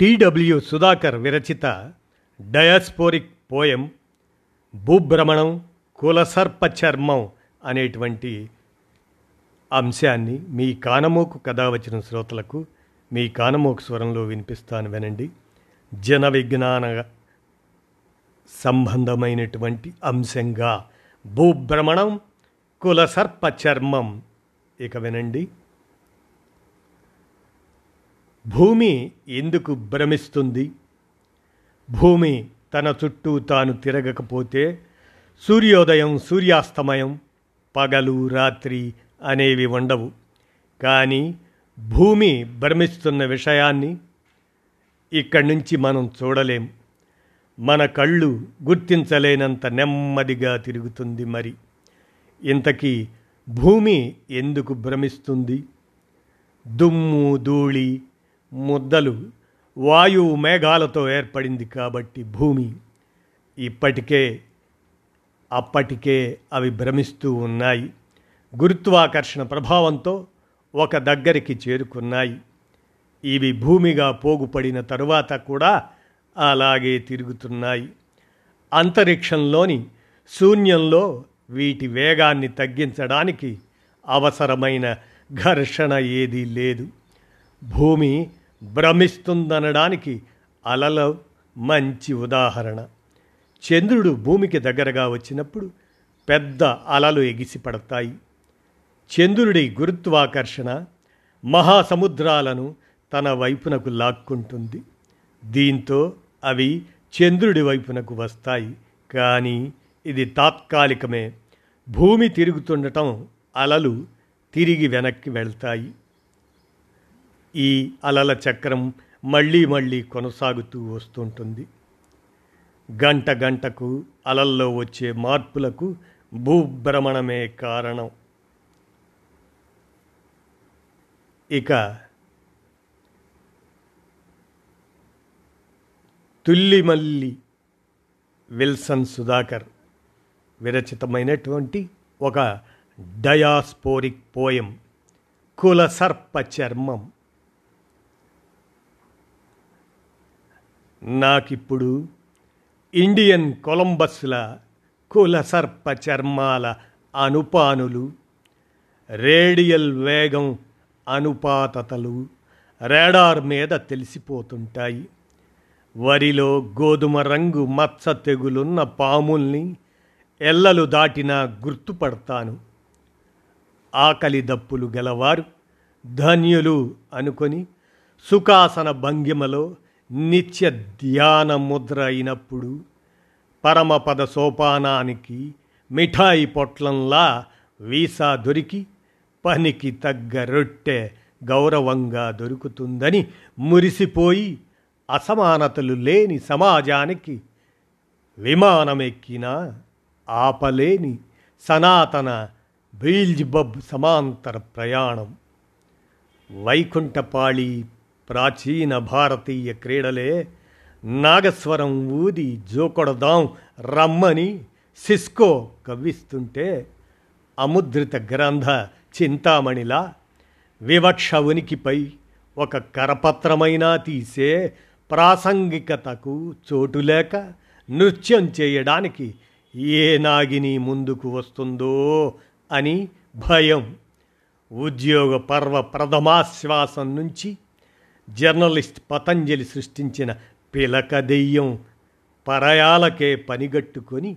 టిడబ్ల్యూ సుధాకర్ విరచిత diasporic poem భూభ్రమణం కులసర్ప చర్మం అనేటువంటి అంశాన్ని మీ కానమోకు కథ వచ్చిన శ్రోతలకు మీ కానమోకు స్వరంలో వినిపిస్తాను వినండి. జన విజ్ఞాన సంబంధమైనటువంటి అంశంగా భూభ్రమణం కులసర్ప చర్మం ఇక వినండి. భూమి ఎందుకు భ్రమిస్తుంది? భూమి తన చుట్టూ తాను తిరగకపోతే సూర్యోదయం సూర్యాస్తమయం పగలు రాత్రి అనేవి ఉండవు. కానీ భూమి భ్రమిస్తున్న విషయాన్ని ఇక్కడి నుంచి మనం చూడలేం. మన కళ్ళు గుర్తించలేనంత నెమ్మదిగా తిరుగుతుంది మరి. ఇంతకీ భూమి ఎందుకు భ్రమిస్తుంది? దుమ్ము ధూళి ముద్దలు వాయువు మేఘాలతో ఏర్పడింది కాబట్టి భూమి ఇప్పటికే అప్పటికే అవి భ్రమిస్తూ ఉన్నాయి. గురుత్వాకర్షణ ప్రభావంతో ఒక దగ్గరికి చేరుకున్నాయి. ఇవి భూమిగా పోగుపడిన తరువాత కూడా అలాగే తిరుగుతున్నాయి. అంతరిక్షంలోని శూన్యంలో వీటి వేగాన్ని తగ్గించడానికి అవసరమైన ఘర్షణ ఏదీ లేదు. భూమి భ్రమిస్తుందనడానికి అలల మంచి ఉదాహరణ. చంద్రుడు భూమికి దగ్గరగా వచ్చినప్పుడు పెద్ద అలలు ఎగిసిపడతాయి. చంద్రుడి గురుత్వాకర్షణ మహాసముద్రాలను తన వైపునకు లాక్కుంటుంది. దీంతో అవి చంద్రుడి వైపునకు వస్తాయి. కానీ ఇది తాత్కాలికమే. భూమి తిరుగుతుండటం అలలు తిరిగి వెనక్కి వెళ్తాయి. ఈ అలల చక్రం మళ్ళీ మళ్ళీ కొనసాగుతూ వస్తుంటుంది. గంట గంటకు అలల్లో వచ్చే మార్పులకు భూభ్రమణమే కారణం. ఇక తుల్లిమల్లి విల్సన్ సుధాకర్ విరచితమైనటువంటి ఒక డయాస్పోరిక్ పోయం కులసర్ప చర్మం నాకిప్పుడు ఇండియన్ కొలంబస్ల కులసర్ప చర్మాల అనుపానులు రేడియల్ వేగం అనుపాతతలు రాడార్ మీద తెలిసిపోతుంటాయి. వరిలో గోధుమ రంగు మచ్చ తెగులున్న పాముల్ని ఎల్లలు దాటినా గుర్తుపడతాను. ఆకలి దప్పులు గలవారు ధన్యులు అనుకొని సుఖాసన భంగిమలో నిత్య ధ్యాన ముద్ర అయినప్పుడు పరమపద సోపానానికి మిఠాయి పొట్లంలా వీసా దొరికి పనికి తగ్గ రొట్టె గౌరవంగా దొరుకుతుందని మురిసిపోయి అసమానతలు లేని సమాజానికి విమానమెక్కినా ఆపలేని సనాతన బీల్జ్బబ్ సమాంతర ప్రయాణం. వైకుంఠపాళి ప్రాచీన భారతీయ క్రీడలే నాగస్వరం ఊది జోకొడదాం రమ్మని సిస్కో కవ్విస్తుంటే అముద్రిత గ్రంథ చింతామణిలా వివక్ష ఉనికిపై ఒక కరపత్రమైనా తీసే ప్రాసంగికతకు చోటు లేక నృత్యం చేయడానికి ఏ నాగిని ముందుకు వస్తుందో అని భయం. ఉద్యోగ పర్వ ప్రథమాశ్వాసం నుంచి జర్నలిస్ట్ పతంజలి సృష్టించిన పిలక దెయ్యం పరయాలకే పనిగట్టుకొని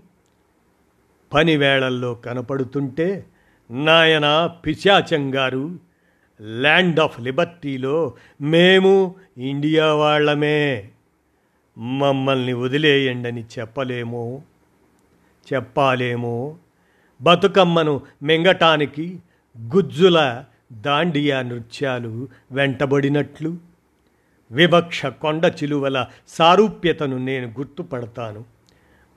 పనివేళల్లో కనపడుతుంటే నాయన పిశాచం గారు ల్యాండ్ ఆఫ్ లిబర్టీలో మేము ఇండియా వాళ్ళమే మమ్మల్ని వదిలేయండని చెప్పలేమో చెప్పాలేమో. బతుకమ్మను మింగటానికి గుజ్జుల దాండియా నృత్యాలు వెంటబడినట్లు వివక్ష కొండ చిలువల సారూప్యతను నేను గుర్తుపడతాను.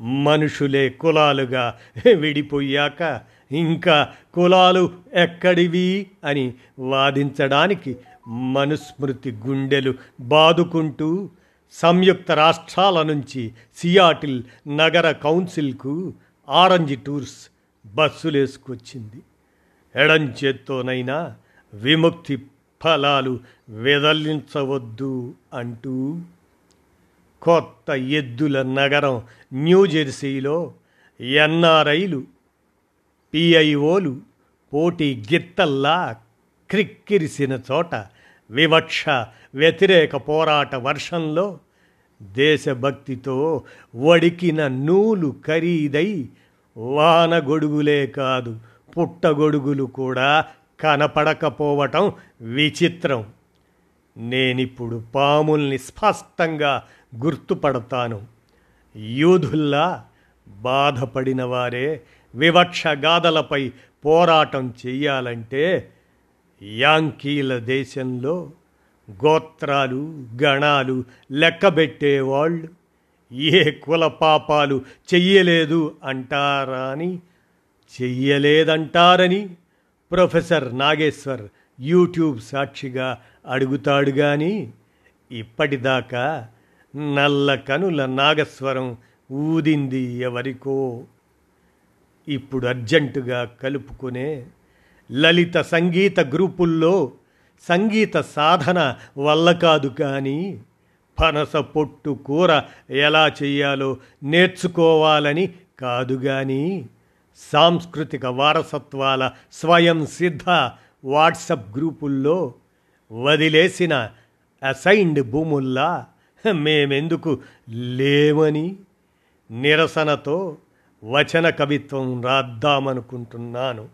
మనుషులే కులాలుగా విడిపోయాక ఇంకా కులాలు ఎక్కడివి అని వాదించడానికి మనుస్మృతి గుండెలు బాదుకుంటూ సంయుక్త రాష్ట్రాల నుంచి సియాటిల్ నగర కౌన్సిల్కు ఆరెంజ్ టూర్స్ బస్సులేసుకొచ్చింది. ఎడం చేత్తోనైనా విముక్తి ఫలాలు వెదలించవద్దు అంటూ కొత్త ఎద్దుల నగరం న్యూజెర్సీలో ఎన్ఆర్ఐలు పిఐఓలు పోటీ గిత్తల్లా క్రిక్కిరిసిన చోట వివక్ష వ్యతిరేక పోరాట వర్షంలో దేశభక్తితో వడికిన నూలు ఖరీదై వానగొడుగులే కాదు పుట్టగొడుగులు కూడా కనపడకపోవటం విచిత్రం. నేనిప్పుడు పాముల్ని స్పష్టంగా గుర్తుపడతాను. యూదుల్లా బాధపడిన వారే వివక్ష గాథలపై పోరాటం చెయ్యాలంటే యాంకీల దేశంలో గోత్రాలు గణాలు లెక్కబెట్టేవాళ్ళు. ఏ కుల పాపాలు చెయ్యలేదు అంటారని చెయ్యలేదంటారని ప్రొఫెసర్ నాగేశ్వర్ యూట్యూబ్ సాక్షిగా అడుగుతాడు కానీ ఇప్పటిదాకా నల్ల కనుల నాగస్వరం ఊదింది ఎవరికో. ఇప్పుడు అర్జెంటుగా కలుపుకునే లలిత సంగీత గ్రూపుల్లో సంగీత సాధన వల్ల కాదు కానీ పనస పొట్టు కూర ఎలా చేయాలో నేర్చుకోవాలని కాదు కానీ సాంస్కృతిక వారసత్వాల స్వయం సిద్ధ వాట్సప్ గ్రూపుల్లో వదిలేసిన అసైన్డ్ భూముల్లా మేమెందుకు లేవని నిరసనతో వచన కవిత్వం రాద్దామనుకుంటున్నాను.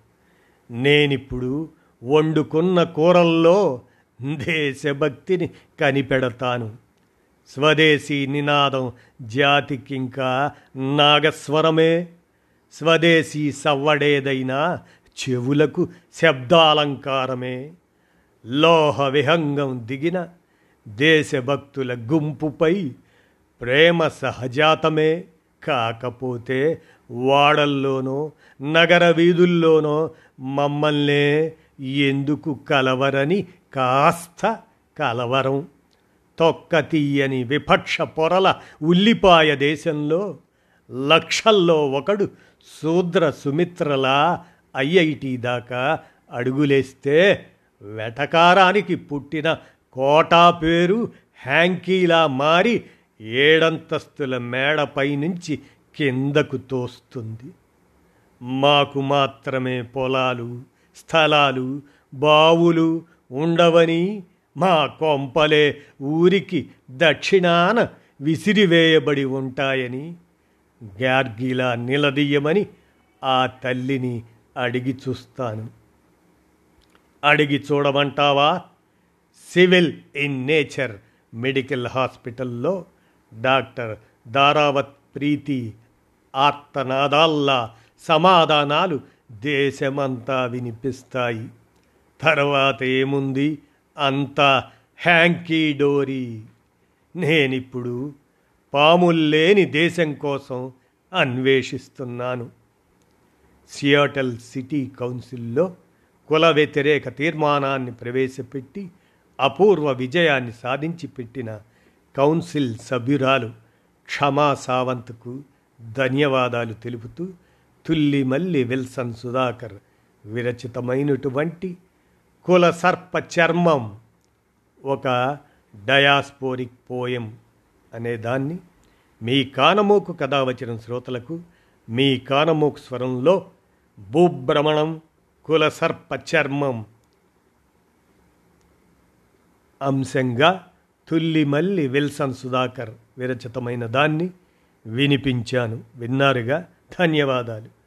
నేనిప్పుడు వండుకున్న కూరల్లో దేశభక్తిని కనిపెడతాను. స్వదేశీ నినాదం జాతికింకా నాగస్వరమే. స్వదేశీ సవ్వడేదైనా చెవులకు శబ్దాలంకారమే. లోహ విహంగం దిగిన దేశభక్తుల గుంపుపై ప్రేమ సహజాతమే. కాకపోతే వాడల్లోనో నగర వీధుల్లోనో మమ్మల్నే ఎందుకు కలవరని కాస్త కలవరం. తొక్క తీయని విపక్ష పొరల ఉల్లిపాయ దేశంలో లక్షల్లో ఒకడు శూద్ర సుమిత్రలా ఐఐటి దాకా అడుగులేస్తే వెటకారానికి పుట్టిన కోటా పేరు హ్యాంకీలా మారి ఏడంతస్తుల మేడపై నుంచి కిందకు తోస్తుంది. మాకు మాత్రమే పొలాలు స్థలాలు బావులు ఉండవని మా కొంపలే ఊరికి దక్షిణాన విసిరివేయబడి ఉంటాయని గార్గిలా నిలదీయమని ఆ తల్లిని అడిగి చూస్తాను. అడిగి చూడమంటావా? సివిల్ ఇన్ నేచర్ మెడికల్ హాస్పిటల్లో డాక్టర్ దారావత్ ప్రీతి ఆర్తనాదాల్లా సమాధానాలు దేశమంతా వినిపిస్తాయి. తర్వాత ఏముంది? అంతా హ్యాంకీ డోరీ. నేనిప్పుడు పాముల్లేని దేశం కోసం అన్వేషిస్తున్నాను. సియాటల్ సిటీ కౌన్సిల్లో కుల వ్యతిరేక తీర్మానాన్ని ప్రవేశపెట్టి అపూర్వ విజయాన్ని సాధించి పెట్టిన కౌన్సిల్ సభ్యురాలు క్షమా సావంత్కు ధన్యవాదాలు తెలుపుతూ తుల్లిమల్లి విల్సన్ సుధాకర్ విరచితమైనటువంటి కుల సర్ప చర్మం ఒక డయాస్పోరిక్ పోయం. అనే దాన్ని మీ కానమోకు కథా వచ్చిన శ్రోతలకు మీ కానమోకు స్వరంలో భూభ్రమణం కులసర్ప చర్మం అంశంగా తుల్లిమల్లి విల్సన్ సుధాకర్ విరచితమైన దాన్ని వినిపించాను. విన్నారుగా? ధన్యవాదాలు.